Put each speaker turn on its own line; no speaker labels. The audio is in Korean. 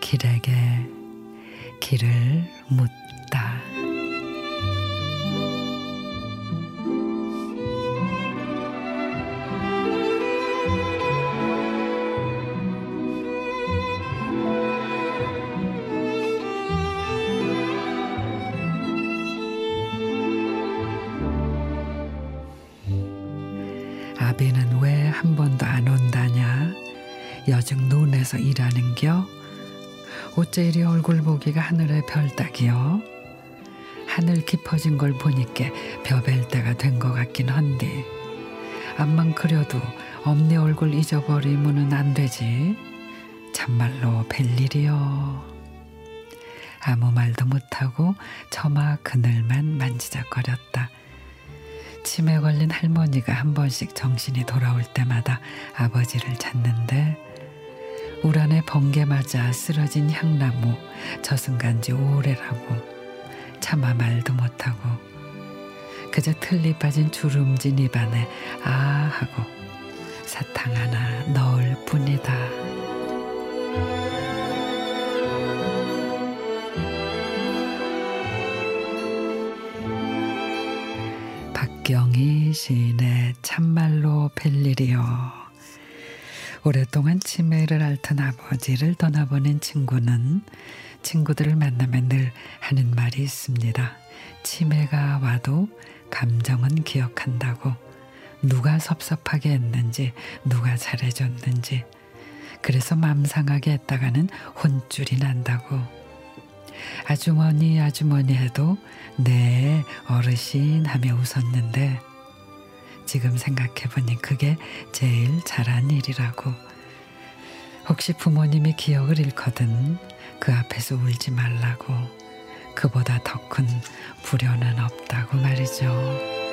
길에게 길을 묻다. 아비는 왜 한 번도 안 온다냐? 여중 논에서 일하는겨? 어째 이리 얼굴 보기가 하늘의 별 따기여? 하늘 깊어진 걸 보니까 벼벨 때가 된 것 같긴 한데 암만 그려도 엄니 얼굴 잊어버리면은 안 되지. 참말로 뵐일이여. 아무 말도 못하고 저마 그늘만 만지작거렸다. 치매 걸린 할머니가 한 번씩 정신이 돌아올 때마다 아버지를 찾는데 우란에 번개 맞아 쓰러진 향나무 저승간지 오래라고 차마 말도 못하고 그저 틀니 빠진 주름진 입안에 아 하고 사탕 하나 넣을 뿐이다. 박경희 시인의 참말로 뵐일이요. 오랫동안 치매를 앓던 아버지를 떠나보낸 친구는 친구들을 만나면 늘 하는 말이 있습니다. 치매가 와도 감정은 기억한다고. 누가 섭섭하게 했는지, 누가 잘해줬는지. 그래서 맘 상하게 했다가는 혼쭐이 난다고. 아주머니 아주머니 해도 네 어르신 하며 웃었는데 지금 생각해보니 그게 제일 잘한 일이라고. 혹시 부모님이 기억을 잃거든 그 앞에서 울지 말라고. 그보다 더 큰 불효는 없다고 말이죠.